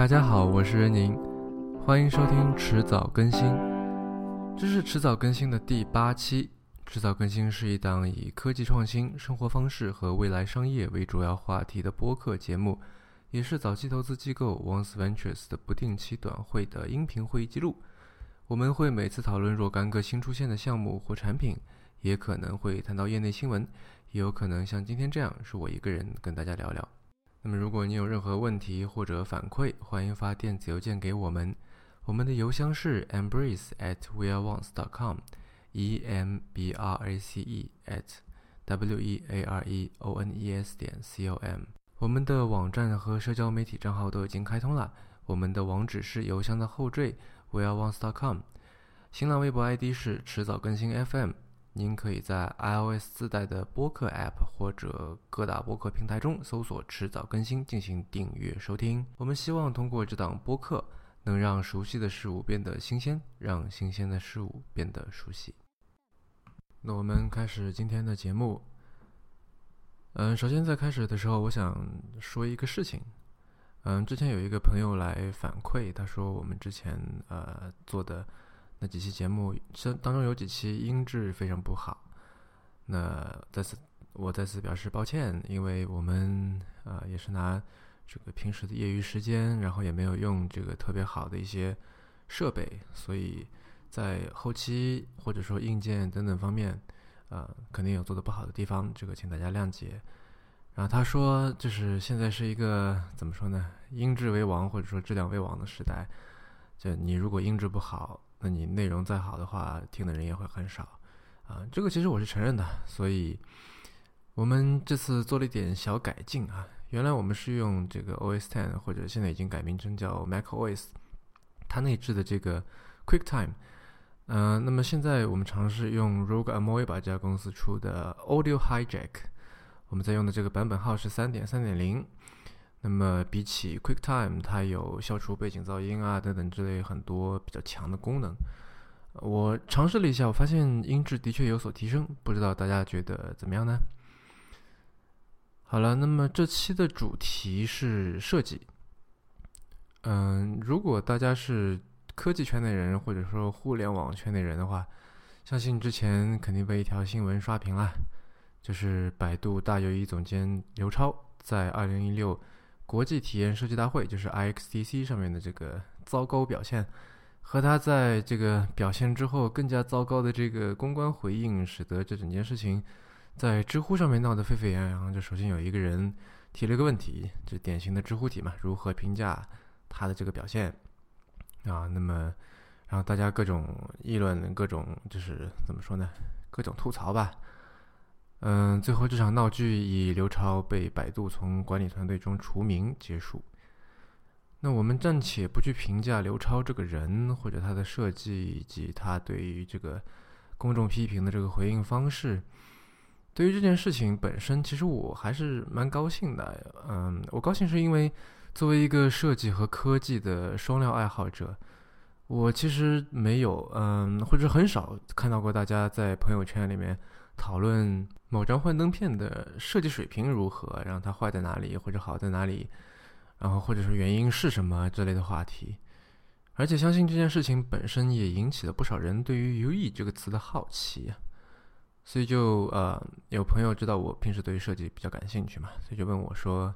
大家好，我是任宁，欢迎收听迟早更新。这是迟早更新的第八期。迟早更新是一档以科技创新、生活方式和未来商业为主要话题的播客节目，也是早期投资机构 Once Ventures 的不定期短会的音频会议记录。我们会每次讨论若干个新出现的项目或产品，也可能会谈到业内新闻，也有可能像今天这样是我一个人跟大家聊聊。那么，如果你有任何问题或者反馈，欢迎发电子邮件给我们。我们的邮箱是 embrace at weareones.com，e m b r a c e at w e a r e o n e s 点 c o m。我们的网站和社交媒体账号都已经开通了。我们的网址是邮箱的后缀 weareones.com。新浪微博 ID 是迟早更新 FM。您可以在 iOS 自带的播客 App 或者各大播客平台中搜索“迟早更新”进行订阅收听。我们希望通过这档播客，能让熟悉的事物变得新鲜，让新鲜的事物变得熟悉。那我们开始今天的节目。嗯，首先在开始的时候，我想说一个事情。嗯，之前有一个朋友来反馈，他说我们之前呃做的。那几期节目，这当中有几期音质非常不好。那再次，我再次表示抱歉，因为我们呃也是拿这个平时的业余时间，然后也没有用这个特别好的一些设备，所以在后期或者说硬件等等方面，呃肯定有做的不好的地方，这个请大家谅解。然后他说，就是现在是一个怎么说呢，音质为王或者说质量为王的时代，就你如果音质不好。那你内容再好的话，听的人也会很少，啊，这个其实我是承认的。所以，我们这次做了一点小改进啊。原来我们是用这个 OS Ten，或者现在已经改名称叫 macOS，它内置的这个 QuickTime。嗯，那么现在我们尝试用 Rogue Amoeba 这家公司出的 Audio Hijack，我们在用的这个版本号是三点三点零。那么比起 QuickTime，它有消除背景噪音啊等等之类很多比较强的功能。我尝试了一下，我发现音质的确有所提升，不知道大家觉得怎么样呢？好了，那么这期的主题是设计。嗯，如果大家是科技圈内人或者说互联网圈内人的话，相信之前肯定被一条新闻刷屏了，就是百度大 U 一总监刘超在二零一六。国际体验设计大会就是 IXTC 上面的这个糟糕表现，和他在这个表现之后更加糟糕的这个公关回应，使得这整件事情在知乎上面闹得沸沸扬扬。就首先有一个人提了一个问题，就典型的知乎体嘛，如何评价他的这个表现啊？那么，然后大家各种议论，各种就是怎么说呢？各种吐槽吧。嗯，最后这场闹剧以刘超被百度从管理团队中除名结束。那我们暂且不去评价刘超这个人或者他的设计以及他对于这个公众批评的这个回应方式。对于这件事情本身，其实我还是蛮高兴的。嗯，我高兴是因为作为一个设计和科技的双料爱好者，我其实没有嗯，或者很少看到过大家在朋友圈里面。讨论某张幻灯片的设计水平如何，让它坏在哪里或者好在哪里，然后或者说原因是什么之类的话题，而且相信这件事情本身也引起了不少人对于 “UE” 这个词的好奇，所以就呃有朋友知道我平时对于设计比较感兴趣嘛，所以就问我说，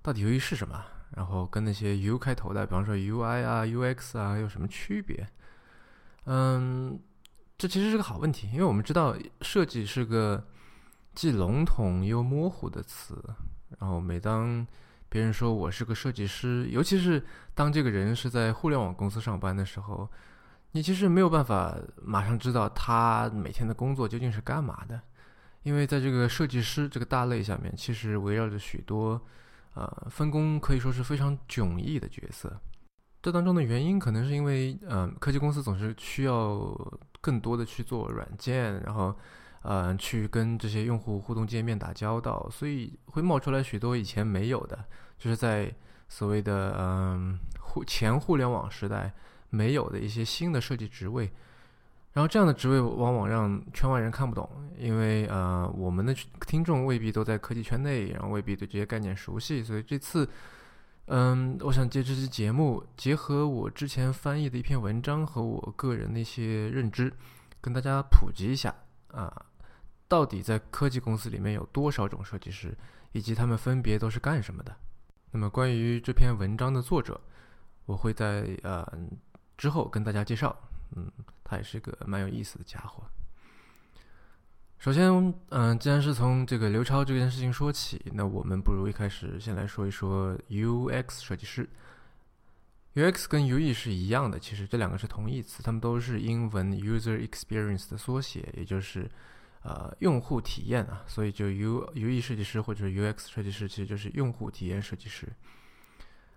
到底 “UE” 是什么？然后跟那些 “U” 开头的，比方说 “UI” 啊、“UX” 啊有什么区别？嗯。这其实是个好问题，因为我们知道设计是个既笼统又模糊的词。然后每当别人说我是个设计师，尤其是当这个人是在互联网公司上班的时候，你其实没有办法马上知道他每天的工作究竟是干嘛的，因为在这个设计师这个大类下面，其实围绕着许多呃分工可以说是非常迥异的角色。这当中的原因可能是因为，嗯，科技公司总是需要。更多的去做软件，然后，呃，去跟这些用户互动界面打交道，所以会冒出来许多以前没有的，就是在所谓的嗯互前互联网时代没有的一些新的设计职位。然后这样的职位往往让圈外人看不懂，因为呃我们的听众未必都在科技圈内，然后未必对这些概念熟悉，所以这次嗯，我想借这期节目，结合我之前翻译的一篇文章和我个人的一些认知，跟大家普及一下啊，到底在科技公司里面有多少种设计师，以及他们分别都是干什么的。那么关于这篇文章的作者，我会在呃之后跟大家介绍。嗯，他也是个蛮有意思的家伙。首先，嗯，既然是从这个刘超这件事情说起，那我们不如一开始先来说一说 UX 设计师。UX 跟 UE 是一样的，其实这两个是同义词，它们都是英文 User Experience 的缩写，也就是呃用户体验啊。所以就 U UE 设计师或者 UX 设计师，其实就是用户体验设计师。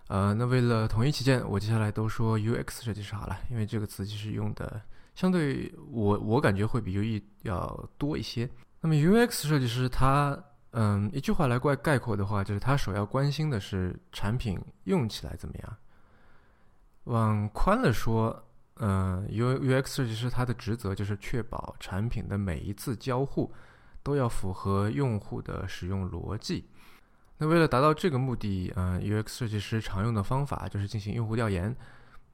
呃，那为了统一起见，我接下来都说 UX 设计师好了，因为这个词其实用的。相对我，我感觉会比 UE 要多一些。那么 UX 设计师他，嗯，一句话来概概括的话，就是他首要关心的是产品用起来怎么样。往宽了说，嗯，U UX 设计师他的职责就是确保产品的每一次交互都要符合用户的使用逻辑。那为了达到这个目的，嗯，UX 设计师常用的方法就是进行用户调研。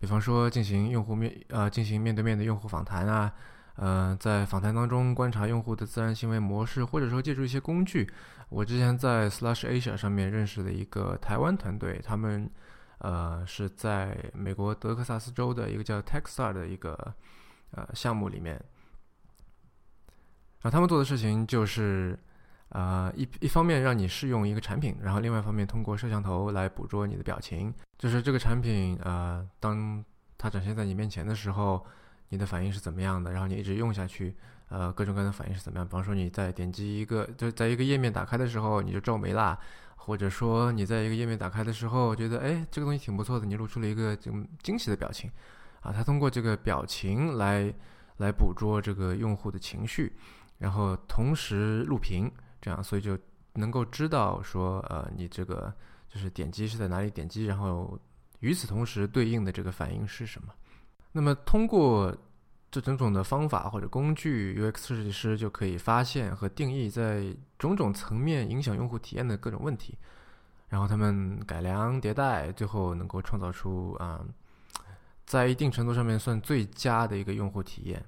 比方说，进行用户面呃进行面对面的用户访谈啊，呃，在访谈当中观察用户的自然行为模式，或者说借助一些工具。我之前在 Slash Asia 上面认识的一个台湾团队，他们呃是在美国德克萨斯州的一个叫 Techstar 的一个呃项目里面，然后他们做的事情就是。啊，一一方面让你试用一个产品，然后另外一方面通过摄像头来捕捉你的表情，就是这个产品啊，当它展现在你面前的时候，你的反应是怎么样的？然后你一直用下去，呃，各种各样的反应是怎么样？比方说你在点击一个，就在一个页面打开的时候你就皱眉啦，或者说你在一个页面打开的时候觉得哎这个东西挺不错的，你露出了一个惊惊喜的表情，啊，它通过这个表情来来捕捉这个用户的情绪，然后同时录屏。这样，所以就能够知道说，呃，你这个就是点击是在哪里点击，然后与此同时对应的这个反应是什么。那么通过这种种的方法或者工具，UX 设计师就可以发现和定义在种种层面影响用户体验的各种问题，然后他们改良迭代，最后能够创造出啊，在一定程度上面算最佳的一个用户体验。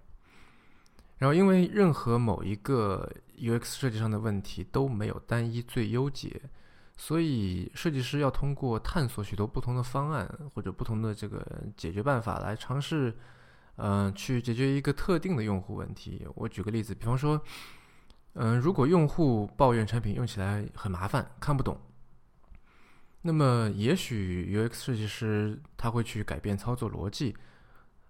然后，因为任何某一个 UX 设计上的问题都没有单一最优解，所以设计师要通过探索许多不同的方案或者不同的这个解决办法来尝试，嗯，去解决一个特定的用户问题。我举个例子，比方说，嗯，如果用户抱怨产品用起来很麻烦、看不懂，那么也许 UX 设计师他会去改变操作逻辑。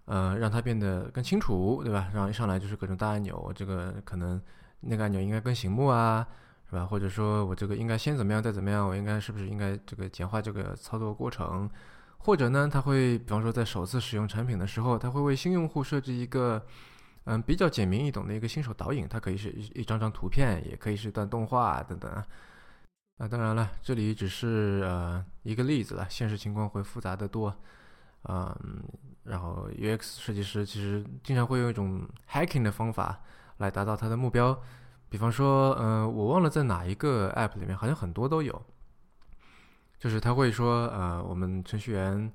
呃，让它变得更清楚，对吧？然后一上来就是各种大按钮，这个可能那个按钮应该更醒目啊，是吧？或者说我这个应该先怎么样，再怎么样？我应该是不是应该这个简化这个操作过程？或者呢，他会比方说在首次使用产品的时候，他会为新用户设置一个嗯比较简明易懂的一个新手导引，它可以是一一张张图片，也可以是一段动画等等啊。啊，当然了，这里只是呃一个例子了，现实情况会复杂的多。嗯，然后 UX 设计师其实经常会用一种 hacking 的方法来达到他的目标，比方说，嗯，我忘了在哪一个 app 里面，好像很多都有，就是他会说，呃，我们程序员，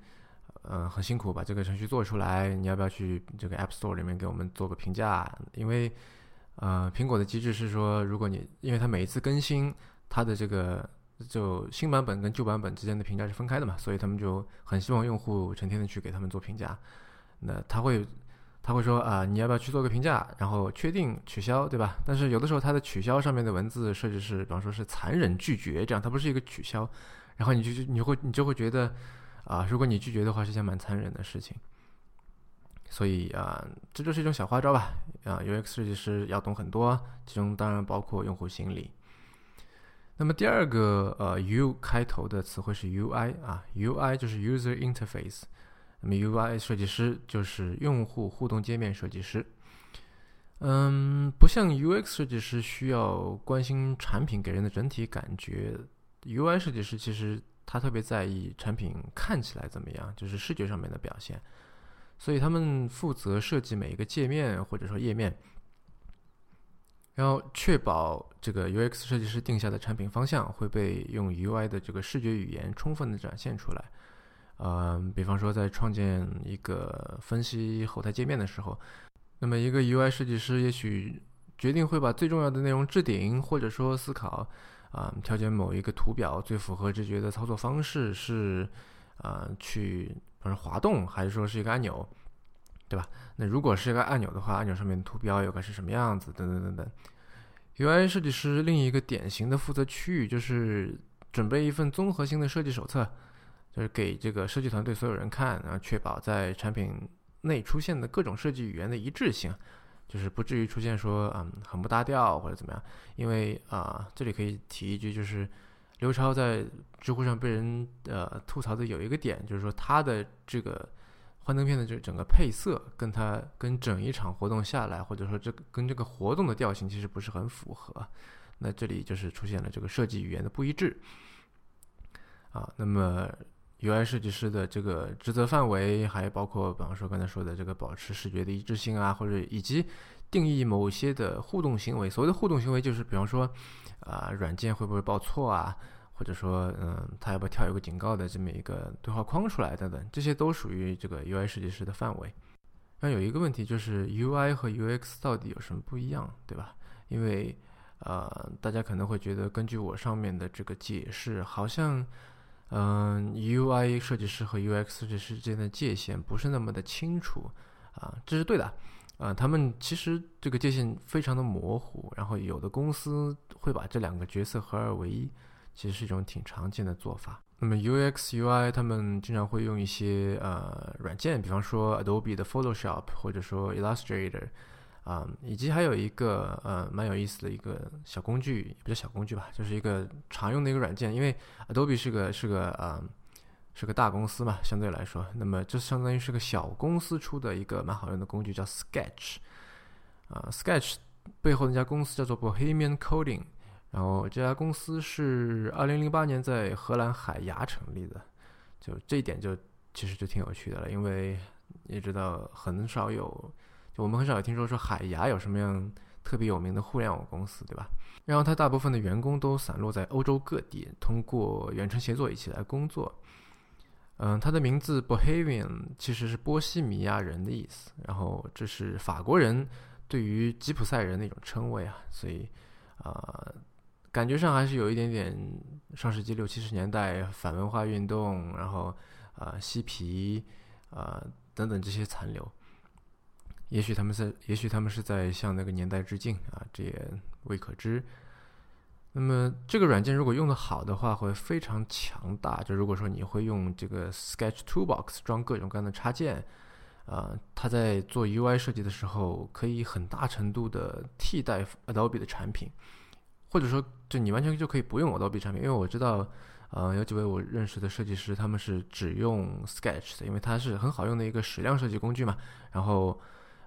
呃，很辛苦把这个程序做出来，你要不要去这个 App Store 里面给我们做个评价？因为，呃，苹果的机制是说，如果你，因为它每一次更新它的这个。就新版本跟旧版本之间的评价是分开的嘛，所以他们就很希望用户成天的去给他们做评价。那他会他会说啊，你要不要去做个评价，然后确定取消，对吧？但是有的时候它的取消上面的文字设置是，比方说是残忍拒绝，这样它不是一个取消，然后你就你会你就会觉得啊，如果你拒绝的话是件蛮残忍的事情。所以啊，这就是一种小花招吧。啊，UX 设计师要懂很多，其中当然包括用户心理。那么第二个呃 U 开头的词汇是 UI 啊，UI 就是 User Interface，那么 UI 设计师就是用户互动界面设计师。嗯，不像 UX 设计师需要关心产品给人的整体感觉，UI 设计师其实他特别在意产品看起来怎么样，就是视觉上面的表现，所以他们负责设计每一个界面或者说页面。然后确保这个 UX 设计师定下的产品方向会被用 UI 的这个视觉语言充分的展现出来。嗯，比方说在创建一个分析后台界面的时候，那么一个 UI 设计师也许决定会把最重要的内容置顶，或者说思考啊，调节某一个图表最符合直觉的操作方式是啊，去比如滑动，还是说是一个按钮，对吧？那如果是一个按钮的话，按钮上面的图标又该是什么样子？等等等等。UI 设计师另一个典型的负责区域就是准备一份综合性的设计手册。就是给这个设计团队所有人看，然后确保在产品内出现的各种设计语言的一致性，就是不至于出现说嗯很不搭调或者怎么样。因为啊，这里可以提一句，就是刘超在知乎上被人呃吐槽的有一个点，就是说他的这个幻灯片的这整个配色跟他跟整一场活动下来，或者说这跟这个活动的调性其实不是很符合。那这里就是出现了这个设计语言的不一致啊，那么。UI 设计师的这个职责范围，还包括，比方说刚才说的这个保持视觉的一致性啊，或者以及定义某些的互动行为。所谓的互动行为，就是比方说，啊，软件会不会报错啊，或者说，嗯，它要不要跳一个警告的这么一个对话框出来等等，这些都属于这个 UI 设计师的范围。那有一个问题就是 UI 和 UX 到底有什么不一样，对吧？因为，呃，大家可能会觉得，根据我上面的这个解释，好像。嗯，UI 设计师和 UX 设计师之间的界限不是那么的清楚啊，这是对的。啊，他们其实这个界限非常的模糊，然后有的公司会把这两个角色合二为一，其实是一种挺常见的做法。那么 UX、UI 他们经常会用一些呃软件，比方说 Adobe 的 Photoshop 或者说 Illustrator。啊，以及还有一个呃蛮有意思的一个小工具，也不叫小工具吧，就是一个常用的一个软件。因为 Adobe 是个是个呃是个大公司嘛，相对来说，那么这相当于是个小公司出的一个蛮好用的工具，叫 Sketch。啊，Sketch 背后那家公司叫做 Bohemian Coding，然后这家公司是二零零八年在荷兰海牙成立的。就这一点就其实就挺有趣的了，因为你知道很少有。我们很少有听说说海牙有什么样特别有名的互联网公司，对吧？然后它大部分的员工都散落在欧洲各地，通过远程协作一起来工作。嗯，它的名字 Bohemian 其实是波西米亚人的意思，然后这是法国人对于吉普赛人的一种称谓啊，所以啊，感觉上还是有一点点上世纪六七十年代反文化运动，然后啊嬉皮啊等等这些残留。也许他们在，也许他们是在向那个年代致敬啊，这也未可知。那么这个软件如果用的好的话，会非常强大。就如果说你会用这个 Sketch Toolbox 装各种各样的插件，啊，它在做 UI 设计的时候，可以很大程度的替代 Adobe 的产品，或者说，就你完全就可以不用 Adobe 产品。因为我知道，呃，有几位我认识的设计师，他们是只用 Sketch 的，因为它是很好用的一个矢量设计工具嘛。然后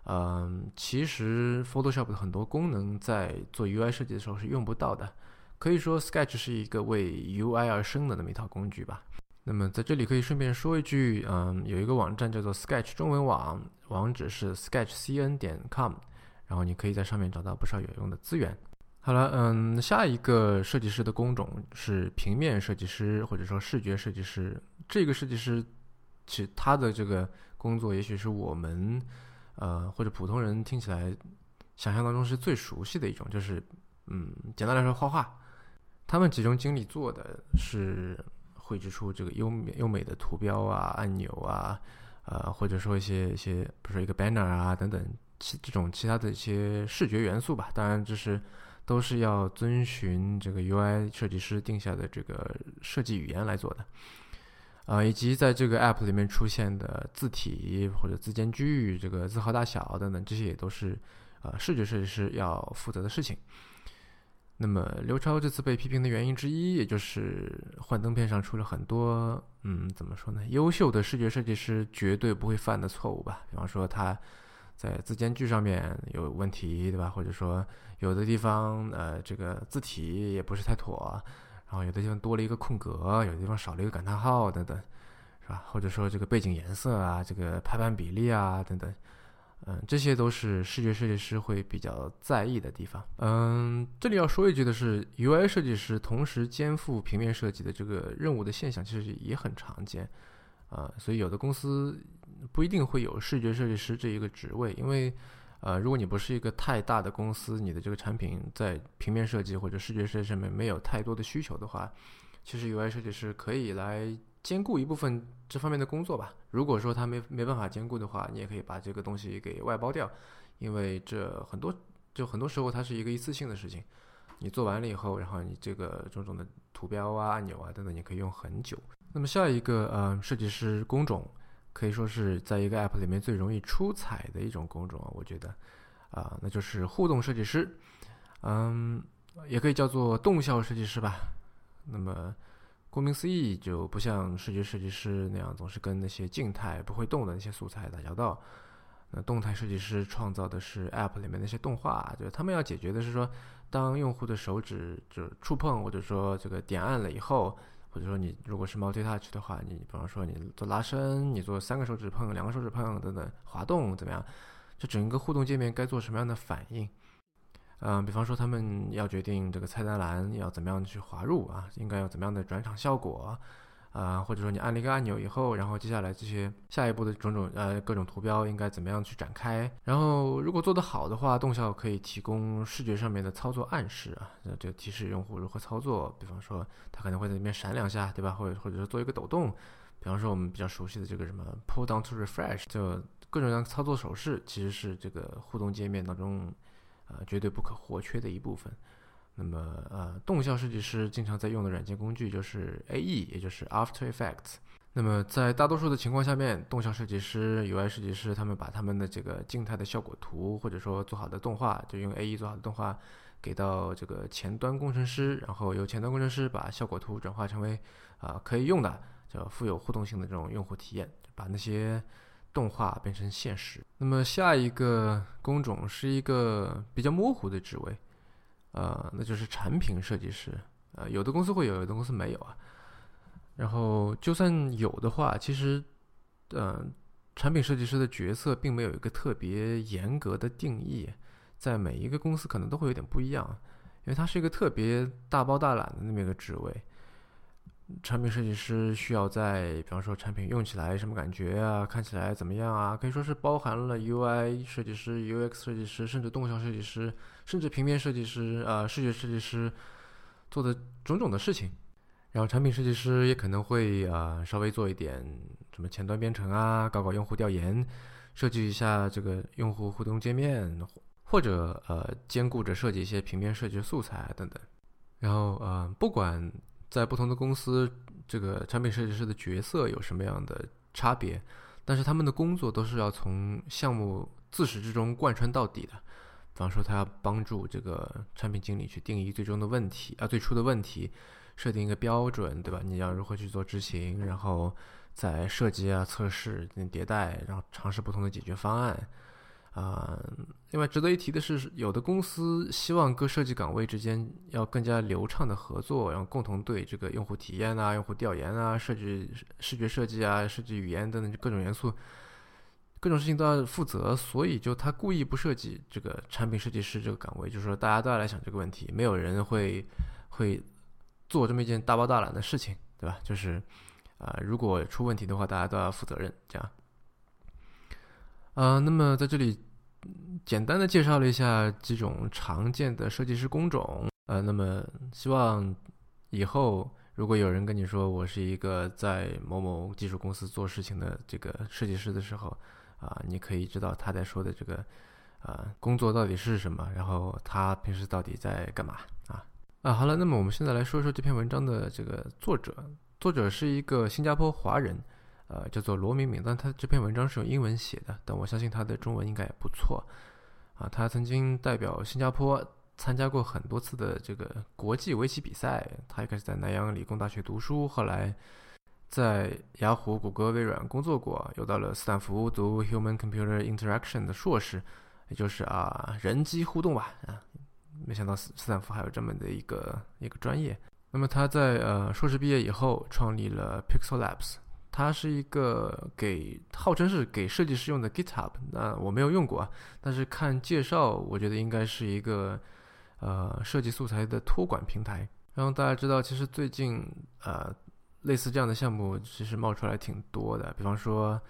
嗯，其实 Photoshop 的很多功能在做 UI 设计的时候是用不到的，可以说 Sketch 是一个为 UI 而生的那么一套工具吧。那么在这里可以顺便说一句，嗯，有一个网站叫做 Sketch 中文网，网址是 sketchcn 点 com，然后你可以在上面找到不少有用的资源。好了，嗯，下一个设计师的工种是平面设计师或者说视觉设计师。这个设计师其他的这个工作，也许是我们。呃，或者普通人听起来想象当中是最熟悉的一种，就是嗯，简单来说，画画。他们集中精力做的是绘制出这个优美优美的图标啊、按钮啊，呃，或者说一些一些，比如说一个 banner 啊等等其这种其他的一些视觉元素吧。当然，这是都是要遵循这个 UI 设计师定下的这个设计语言来做的。啊，以及在这个 App 里面出现的字体或者字间距、这个字号大小等等，这些也都是呃视觉设计师要负责的事情。那么刘超这次被批评的原因之一，也就是幻灯片上出了很多嗯，怎么说呢？优秀的视觉设计师绝对不会犯的错误吧？比方说他在字间距上面有问题，对吧？或者说有的地方呃这个字体也不是太妥。然后有的地方多了一个空格，有的地方少了一个感叹号等等，是吧？或者说这个背景颜色啊，这个排版比例啊等等，嗯，这些都是视觉设计师会比较在意的地方。嗯，这里要说一句的是，UI 设计师同时肩负平面设计的这个任务的现象，其实也很常见。啊，所以有的公司不一定会有视觉设计师这一个职位，因为，呃，如果你不是一个太大的公司，你的这个产品在平面设计或者视觉设计上面没有太多的需求的话，其实 UI 设计师可以来。兼顾一部分这方面的工作吧。如果说他没没办法兼顾的话，你也可以把这个东西给外包掉，因为这很多就很多时候它是一个一次性的事情。你做完了以后，然后你这个种种的图标啊、按钮啊等等，你可以用很久。那么下一个呃，设计师工种可以说是在一个 app 里面最容易出彩的一种工种啊，我觉得啊，那就是互动设计师，嗯，也可以叫做动效设计师吧。那么。顾名思义，就不像视觉设计师那样总是跟那些静态不会动的那些素材打交道。那动态设计师创造的是 App 里面那些动画，就是他们要解决的是说，当用户的手指就触碰或者说这个点按了以后，或者说你如果是 Multi Touch 的话，你比方说你做拉伸，你做三个手指碰、两个手指碰等等，滑动怎么样？这整个互动界面该做什么样的反应？嗯，比方说他们要决定这个菜单栏要怎么样去滑入啊，应该要怎么样的转场效果，啊或者说你按了一个按钮以后，然后接下来这些下一步的种种呃各种图标应该怎么样去展开？然后如果做得好的话，动效可以提供视觉上面的操作暗示啊，就提示用户如何操作。比方说他可能会在里面闪两下，对吧？或者或者是做一个抖动。比方说我们比较熟悉的这个什么 pull down to refresh，就各种各样操作手势，其实是这个互动界面当中。呃，绝对不可或缺的一部分。那么，呃，动效设计师经常在用的软件工具就是 AE，也就是 After Effects。那么，在大多数的情况下面，动效设计师、UI 设计师他们把他们的这个静态的效果图，或者说做好的动画，就用 AE 做好的动画，给到这个前端工程师，然后由前端工程师把效果图转化成为啊可以用的，叫富有互动性的这种用户体验，把那些。动画变成现实。那么下一个工种是一个比较模糊的职位，呃，那就是产品设计师。呃，有的公司会有，有的公司没有啊。然后就算有的话，其实，呃，产品设计师的角色并没有一个特别严格的定义，在每一个公司可能都会有点不一样，因为它是一个特别大包大揽的那么一个职位。产品设计师需要在，比方说产品用起来什么感觉啊，看起来怎么样啊，可以说是包含了 UI 设计师、UX 设计师，甚至动效设计师，甚至平面设计师啊，视觉设计师做的种种的事情。然后产品设计师也可能会啊，稍微做一点什么前端编程啊，搞搞用户调研，设计一下这个用户互动界面，或者呃，兼顾着设计一些平面设计素材等等。然后呃，不管。在不同的公司，这个产品设计师的角色有什么样的差别？但是他们的工作都是要从项目自始至终贯穿到底的。比方说，他要帮助这个产品经理去定义最终的问题啊，最初的问题，设定一个标准，对吧？你要如何去做执行，然后在设计啊、测试、迭代，然后尝试不同的解决方案。啊，另外值得一提的是，有的公司希望各设计岗位之间要更加流畅的合作，然后共同对这个用户体验啊、用户调研啊、设计视觉设计啊、设计语言等等各种元素、各种事情都要负责，所以就他故意不设计这个产品设计师这个岗位，就是说大家都要来想这个问题，没有人会会做这么一件大包大揽的事情，对吧？就是啊，如果出问题的话，大家都要负责任，这样。啊，那么在这里简单的介绍了一下几种常见的设计师工种。呃，那么希望以后如果有人跟你说我是一个在某某技术公司做事情的这个设计师的时候，啊，你可以知道他在说的这个啊工作到底是什么，然后他平时到底在干嘛啊？啊，好了，那么我们现在来说说这篇文章的这个作者，作者是一个新加坡华人。呃，叫做罗明明，但他这篇文章是用英文写的，但我相信他的中文应该也不错。啊，他曾经代表新加坡参加过很多次的这个国际围棋比赛。他一开始在南洋理工大学读书，后来在雅虎、谷歌、微软工作过，又到了斯坦福读 Human Computer Interaction 的硕士，也就是啊人机互动吧。啊，没想到斯斯坦福还有这么的一个一个专业。那么他在呃硕士毕业以后，创立了 Pixel Labs。它是一个给号称是给设计师用的 GitHub，那我没有用过啊，但是看介绍，我觉得应该是一个呃设计素材的托管平台。然后大家知道，其实最近呃类似这样的项目其实冒出来挺多的，比方说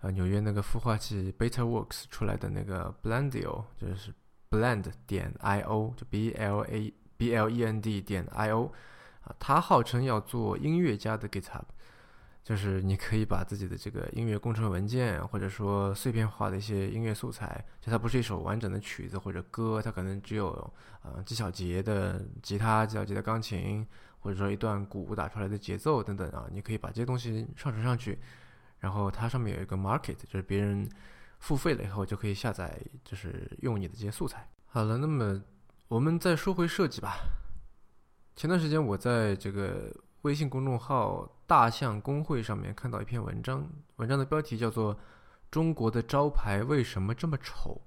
呃纽约那个孵化器 BetaWorks 出来的那个 Blendio，就是 Blend 点 io，就 B L A B L E N D 点 io。啊，它号称要做音乐家的 GitHub，就是你可以把自己的这个音乐工程文件，或者说碎片化的一些音乐素材，就它不是一首完整的曲子或者歌，它可能只有呃几小节的吉他、几小节的钢琴，或者说一段鼓打出来的节奏等等啊，你可以把这些东西上传上去，然后它上面有一个 Market，就是别人付费了以后就可以下载，就是用你的这些素材。好了，那么我们再说回设计吧。前段时间，我在这个微信公众号“大象公会”上面看到一篇文章，文章的标题叫做《中国的招牌为什么这么丑》。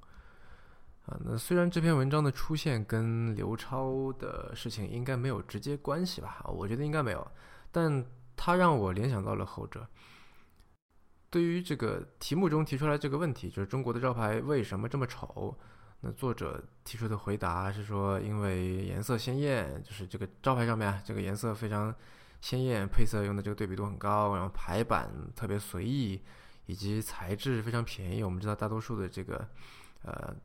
啊，那虽然这篇文章的出现跟刘超的事情应该没有直接关系吧，我觉得应该没有，但它让我联想到了后者。对于这个题目中提出来这个问题，就是中国的招牌为什么这么丑？那作者提出的回答是说，因为颜色鲜艳，就是这个招牌上面啊，这个颜色非常鲜艳，配色用的这个对比度很高，然后排版特别随意，以及材质非常便宜。我们知道大多数的这个呃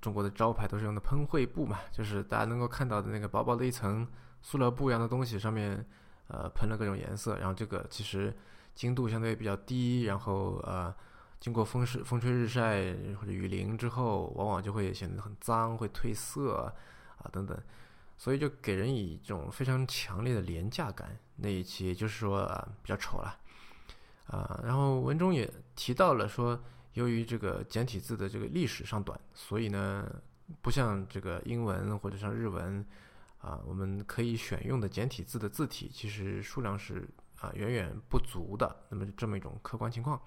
中国的招牌都是用的喷绘布嘛，就是大家能够看到的那个薄薄的一层塑料布一样的东西，上面呃喷了各种颜色，然后这个其实精度相对比较低，然后呃。经过风势、风吹日晒或者雨淋之后，往往就会显得很脏，会褪色啊等等，所以就给人以这种非常强烈的廉价感。那一期也就是说啊比较丑了啊。然后文中也提到了说，由于这个简体字的这个历史上短，所以呢不像这个英文或者像日文啊，我们可以选用的简体字的字体其实数量是啊远远不足的。那么这么一种客观情况。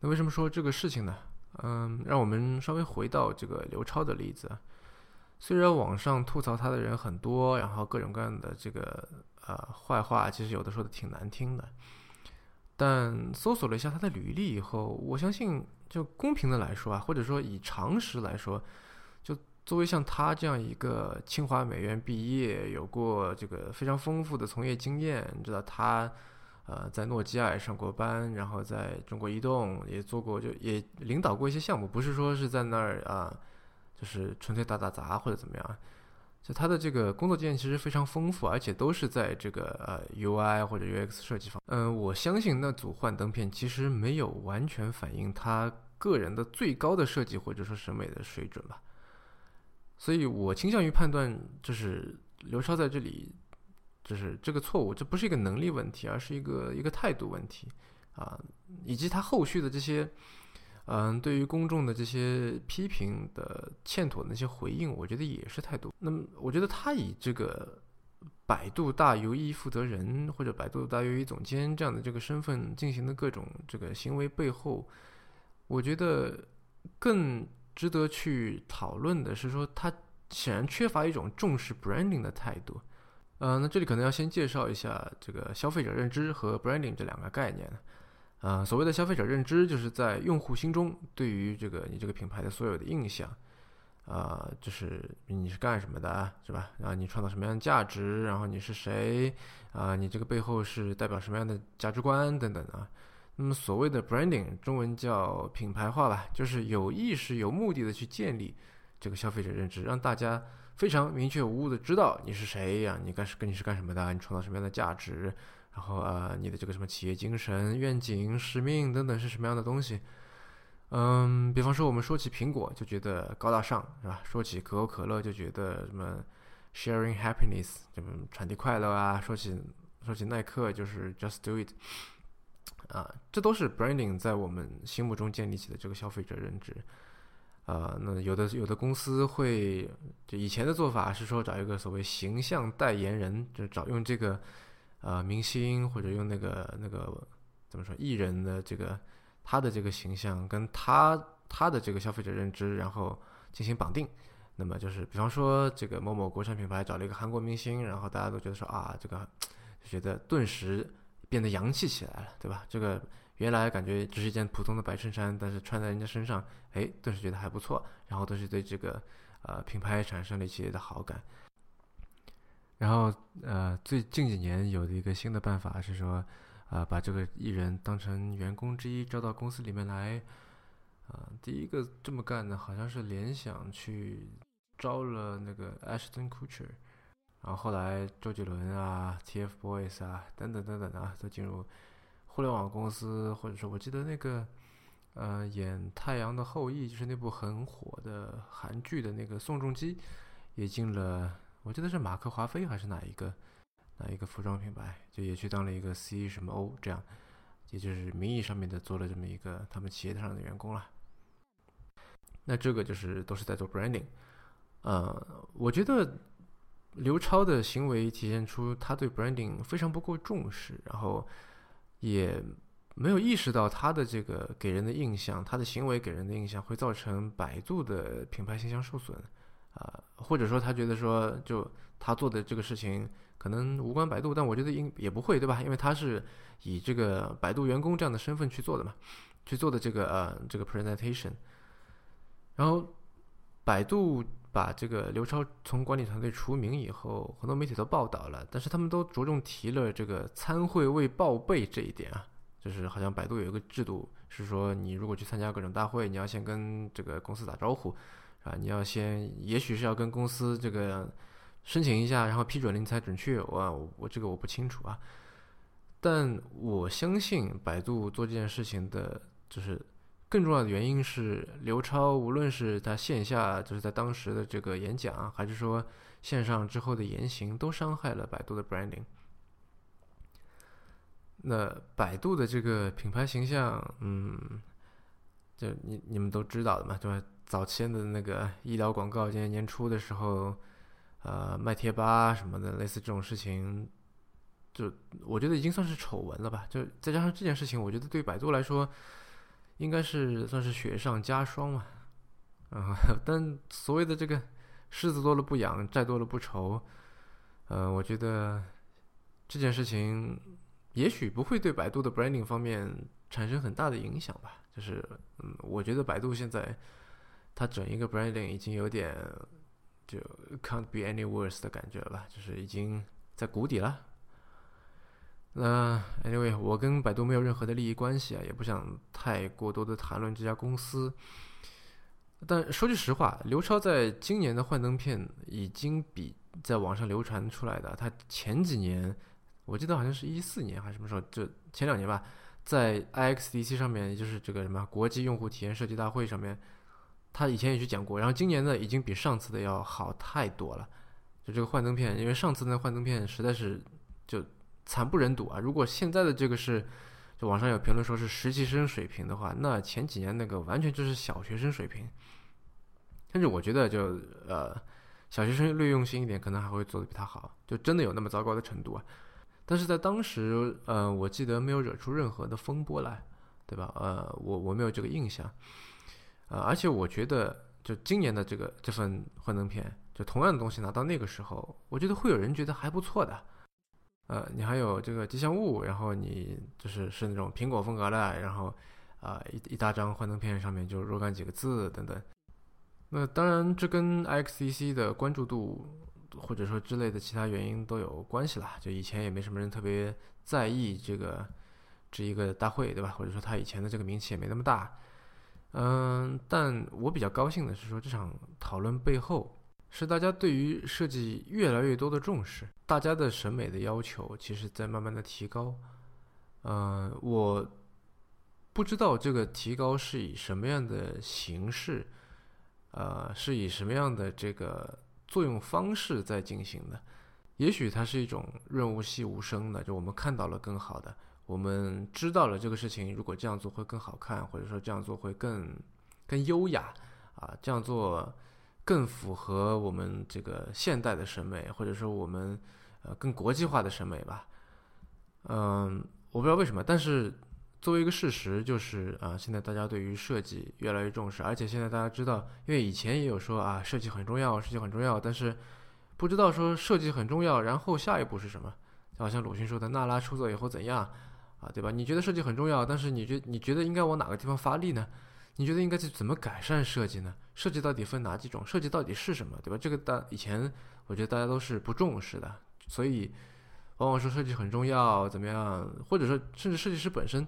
那为什么说这个事情呢？嗯，让我们稍微回到这个刘超的例子。虽然网上吐槽他的人很多，然后各种各样的这个呃坏话，其实有的说的挺难听的。但搜索了一下他的履历以后，我相信，就公平的来说啊，或者说以常识来说，就作为像他这样一个清华美院毕业，有过这个非常丰富的从业经验，你知道他。呃，在诺基亚也上过班，然后在中国移动也做过，就也领导过一些项目，不是说是在那儿啊，就是纯粹打打杂或者怎么样。就他的这个工作经验其实非常丰富，而且都是在这个呃 UI 或者 UX 设计方。嗯，我相信那组幻灯片其实没有完全反映他个人的最高的设计或者说审美的水准吧。所以我倾向于判断，就是刘超在这里。就是这个错误，这不是一个能力问题，而是一个一个态度问题，啊，以及他后续的这些，嗯，对于公众的这些批评的欠妥的那些回应，我觉得也是态度。那么，我觉得他以这个百度大 U 一负责人或者百度大 U 一总监这样的这个身份进行的各种这个行为背后，我觉得更值得去讨论的是说，他显然缺乏一种重视 branding 的态度。呃，那这里可能要先介绍一下这个消费者认知和 branding 这两个概念。呃，所谓的消费者认知，就是在用户心中对于这个你这个品牌的所有的印象，啊，就是你是干什么的，是吧？啊，你创造什么样的价值，然后你是谁，啊，你这个背后是代表什么样的价值观等等啊。那么所谓的 branding，中文叫品牌化吧，就是有意识、有目的的去建立这个消费者认知，让大家。非常明确无误的知道你是谁呀？你干是跟你是干什么的？你创造什么样的价值？然后呃，你的这个什么企业精神、愿景、使命等等是什么样的东西？嗯，比方说我们说起苹果就觉得高大上，是吧？说起可口可乐就觉得什么 sharing happiness，什么传递快乐啊？说起说起耐克就是 just do it，啊，这都是 branding 在我们心目中建立起的这个消费者认知。呃，那有的有的公司会，就以前的做法是说找一个所谓形象代言人，就找用这个呃明星或者用那个那个怎么说艺人的这个他的这个形象跟他他的这个消费者认知，然后进行绑定。那么就是比方说这个某某国产品牌找了一个韩国明星，然后大家都觉得说啊，这个就觉得顿时变得洋气起来了，对吧？这个原来感觉只是一件普通的白衬衫，但是穿在人家身上，哎，顿时觉得还不错，然后顿时对这个呃品牌产生了一些的好感。然后呃，最近几年有的一个新的办法是说，呃，把这个艺人当成员工之一招到公司里面来。啊，第一个这么干的好像是联想去招了那个 Ashton Kutcher。然后后来，周杰伦啊、TFBOYS 啊等等等等啊，都进入互联网公司，或者说，我记得那个呃，演《太阳的后裔》就是那部很火的韩剧的那个宋仲基，也进了，我记得是马克华菲还是哪一个哪一个服装品牌，就也去当了一个 C 什么 O 这样，也就是名义上面的做了这么一个他们企业上的员工了。那这个就是都是在做 branding，呃，我觉得。刘超的行为体现出他对 branding 非常不够重视，然后也没有意识到他的这个给人的印象，他的行为给人的印象会造成百度的品牌形象受损，啊，或者说他觉得说就他做的这个事情可能无关百度，但我觉得应也不会，对吧？因为他是以这个百度员工这样的身份去做的嘛，去做的这个呃这个 presentation，然后百度。把这个刘超从管理团队除名以后，很多媒体都报道了，但是他们都着重提了这个参会未报备这一点啊，就是好像百度有一个制度，是说你如果去参加各种大会，你要先跟这个公司打招呼，啊，你要先，也许是要跟公司这个申请一下，然后批准了你才准确，我我这个我不清楚啊，但我相信百度做这件事情的，就是。更重要的原因是，刘超无论是他线下就是在当时的这个演讲，还是说线上之后的言行，都伤害了百度的 branding。那百度的这个品牌形象，嗯，就你你们都知道的嘛，对吧？早期的那个医疗广告，今年年初的时候，呃，卖贴吧什么的，类似这种事情，就我觉得已经算是丑闻了吧。就再加上这件事情，我觉得对百度来说。应该是算是雪上加霜嘛，啊，但所谓的这个狮子多了不痒，债多了不愁，呃，我觉得这件事情也许不会对百度的 branding 方面产生很大的影响吧。就是，嗯，我觉得百度现在它整一个 branding 已经有点就 can't be any worse 的感觉了吧，就是已经在谷底了。那 anyway，我跟百度没有任何的利益关系啊，也不想太过多的谈论这家公司。但说句实话，刘超在今年的幻灯片已经比在网上流传出来的，他前几年，我记得好像是一四年还是什么时候，就前两年吧，在 IXDC 上面，就是这个什么国际用户体验设计大会上面，他以前也去讲过。然后今年呢，已经比上次的要好太多了。就这个幻灯片，因为上次那幻灯片实在是就。惨不忍睹啊！如果现在的这个是，就网上有评论说是实习生水平的话，那前几年那个完全就是小学生水平。甚至我觉得，就呃，小学生略用心一点，可能还会做的比他好。就真的有那么糟糕的程度啊？但是在当时，呃，我记得没有惹出任何的风波来，对吧？呃，我我没有这个印象。呃，而且我觉得，就今年的这个这份幻灯片，就同样的东西拿到那个时候，我觉得会有人觉得还不错的。呃，你还有这个吉祥物，然后你就是是那种苹果风格的，然后啊一一大张幻灯片上面就若干几个字等等。那当然，这跟 XCC 的关注度或者说之类的其他原因都有关系啦。就以前也没什么人特别在意这个这一个大会，对吧？或者说他以前的这个名气也没那么大。嗯，但我比较高兴的是说这场讨论背后。是大家对于设计越来越多的重视，大家的审美的要求其实在慢慢的提高。嗯，我不知道这个提高是以什么样的形式，呃，是以什么样的这个作用方式在进行的。也许它是一种润物细无声的，就我们看到了更好的，我们知道了这个事情如果这样做会更好看，或者说这样做会更更优雅啊，这样做。更符合我们这个现代的审美，或者说我们呃更国际化的审美吧。嗯，我不知道为什么，但是作为一个事实，就是啊，现在大家对于设计越来越重视，而且现在大家知道，因为以前也有说啊，设计很重要，设计很重要，但是不知道说设计很重要，然后下一步是什么，就好像鲁迅说的“娜拉出走以后怎样”，啊，对吧？你觉得设计很重要，但是你觉你觉得应该往哪个地方发力呢？你觉得应该去怎么改善设计呢？设计到底分哪几种？设计到底是什么？对吧？这个大以前我觉得大家都是不重视的，所以往往说设计很重要，怎么样？或者说甚至设计师本身，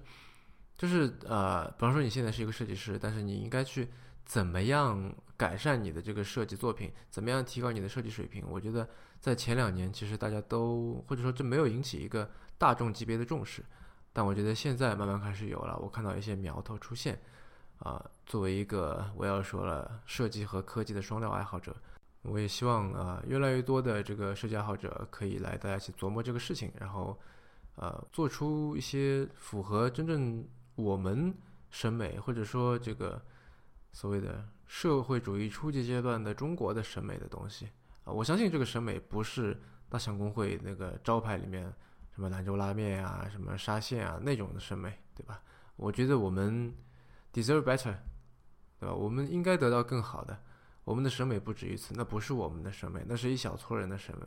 就是呃，比方说你现在是一个设计师，但是你应该去怎么样改善你的这个设计作品？怎么样提高你的设计水平？我觉得在前两年其实大家都或者说这没有引起一个大众级别的重视，但我觉得现在慢慢开始有了，我看到一些苗头出现。啊，作为一个我要说了设计和科技的双料爱好者，我也希望啊，越来越多的这个设计爱好者可以来大家一起琢磨这个事情，然后呃，做出一些符合真正我们审美或者说这个所谓的社会主义初级阶段的中国的审美的东西啊。我相信这个审美不是大象公会那个招牌里面什么兰州拉面啊、什么沙县啊那种的审美，对吧？我觉得我们。Deserve better，对吧？我们应该得到更好的。我们的审美不止于此，那不是我们的审美，那是一小撮人的审美。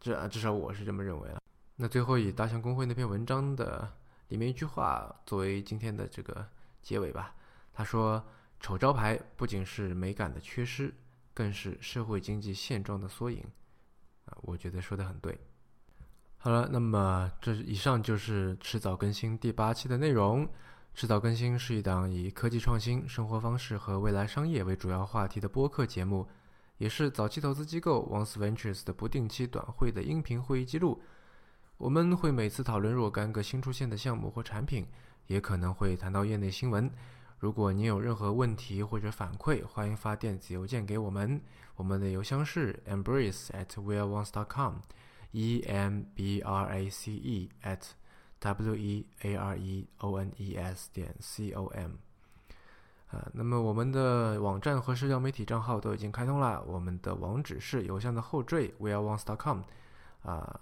这至少我是这么认为的。那最后以大象公会那篇文章的里面一句话作为今天的这个结尾吧。他说：“丑招牌不仅是美感的缺失，更是社会经济现状的缩影。”啊，我觉得说的很对。好了，那么这以上就是迟早更新第八期的内容。迟早更新是一档以科技创新、生活方式和未来商业为主要话题的播客节目，也是早期投资机构 Once Ventures 的不定期短会的音频会议记录。我们会每次讨论若干个新出现的项目或产品，也可能会谈到业内新闻。如果您有任何问题或者反馈，欢迎发电子邮件给我们。我们的邮箱是 embrace at e m b r a c e at w e a r e o n e s 点 c o m，啊，那么我们的网站和社交媒体账号都已经开通了，我们的网址是邮箱的后缀 weareones.com，啊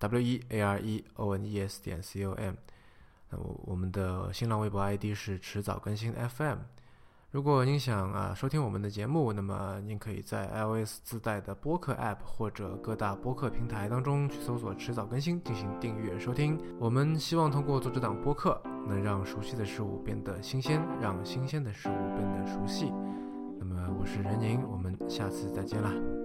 ，w e a r e o n e s 点 c o m，那我我们的新浪微博 ID 是迟早更新 FM。如果您想啊收听我们的节目，那么您可以在 iOS 自带的播客 App 或者各大播客平台当中去搜索“迟早更新”进行订阅收听。我们希望通过做这档播客，能让熟悉的事物变得新鲜，让新鲜的事物变得熟悉。那么我是任宁，我们下次再见啦。